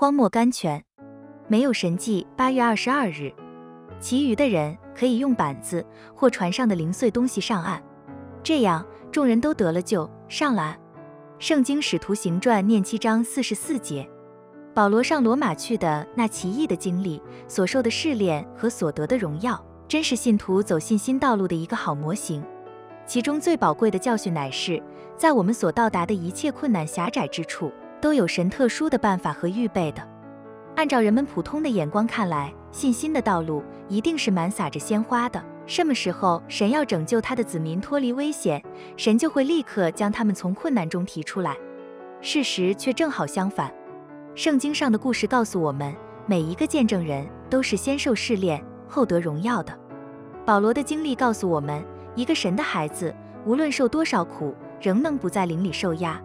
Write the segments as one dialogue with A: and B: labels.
A: 荒漠甘泉，没有神迹。八月二十二日，其余的人可以用板子或船上的零碎东西上岸，这样众人都得了救，上了岸。圣经使徒行传念七章四十四节，保罗上罗马去的那奇异的经历，所受的试炼和所得的荣耀，真是信徒走信心道路的一个好模型。其中最宝贵的教训乃是，在我们所到达的一切困难狭窄之处，都有神特殊的办法和预备的。按照人们普通的眼光看来，信心的道路一定是满洒着鲜花的。什么时候神要拯救他的子民脱离危险，神就会立刻将他们从困难中提出来。事实却正好相反。圣经上的故事告诉我们，每一个见证人都是先受试炼后得荣耀的。保罗的经历告诉我们，一个神的孩子无论受多少苦，仍能不在灵里受压。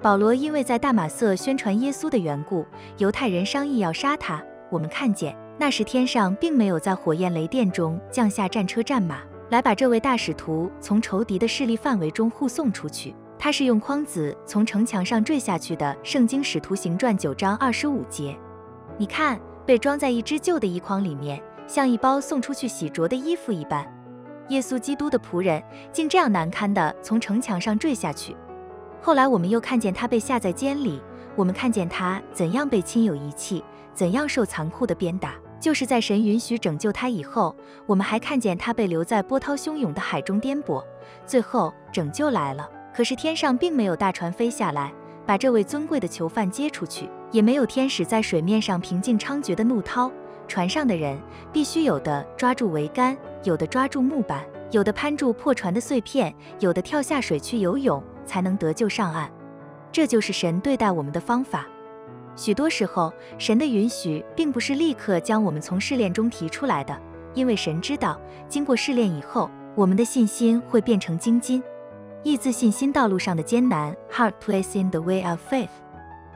A: 保罗因为在大马色宣传耶稣的缘故，犹太人商议要杀他。我们看见。那时天上并没有在火焰雷电中降下战车战马来把这位大使徒从仇敌的势力范围中护送出去，他是用筐子从城墙上坠下去的。圣经使徒行传九章二十五节，你看，被装在一只旧的衣筐里面，像一包送出去洗濯的衣服一般。耶稣基督的仆人竟这样难堪的从城墙上坠下去。后来我们又看见他被下在监里，我们看见他怎样被亲友遗弃，怎样受残酷的鞭打。就是在神允许拯救他以后，我们还看见他被留在波涛汹涌的海中颠簸。最后拯救来了，可是天上并没有大船飞下来，把这位尊贵的囚犯接出去，也没有天使在水面上平静猖獗的怒涛。船上的人必须有的抓住桅杆，有的抓住木板，有的攀住破船的碎片，有的跳下水去游泳，才能得救上岸。这就是神对待我们的方法。许多时候，神的允许并不是立刻将我们从试炼中提出来的，因为神知道，经过试炼以后，我们的信心会变成精金。意字信心道路上的艰难，Hard place in the way of faith。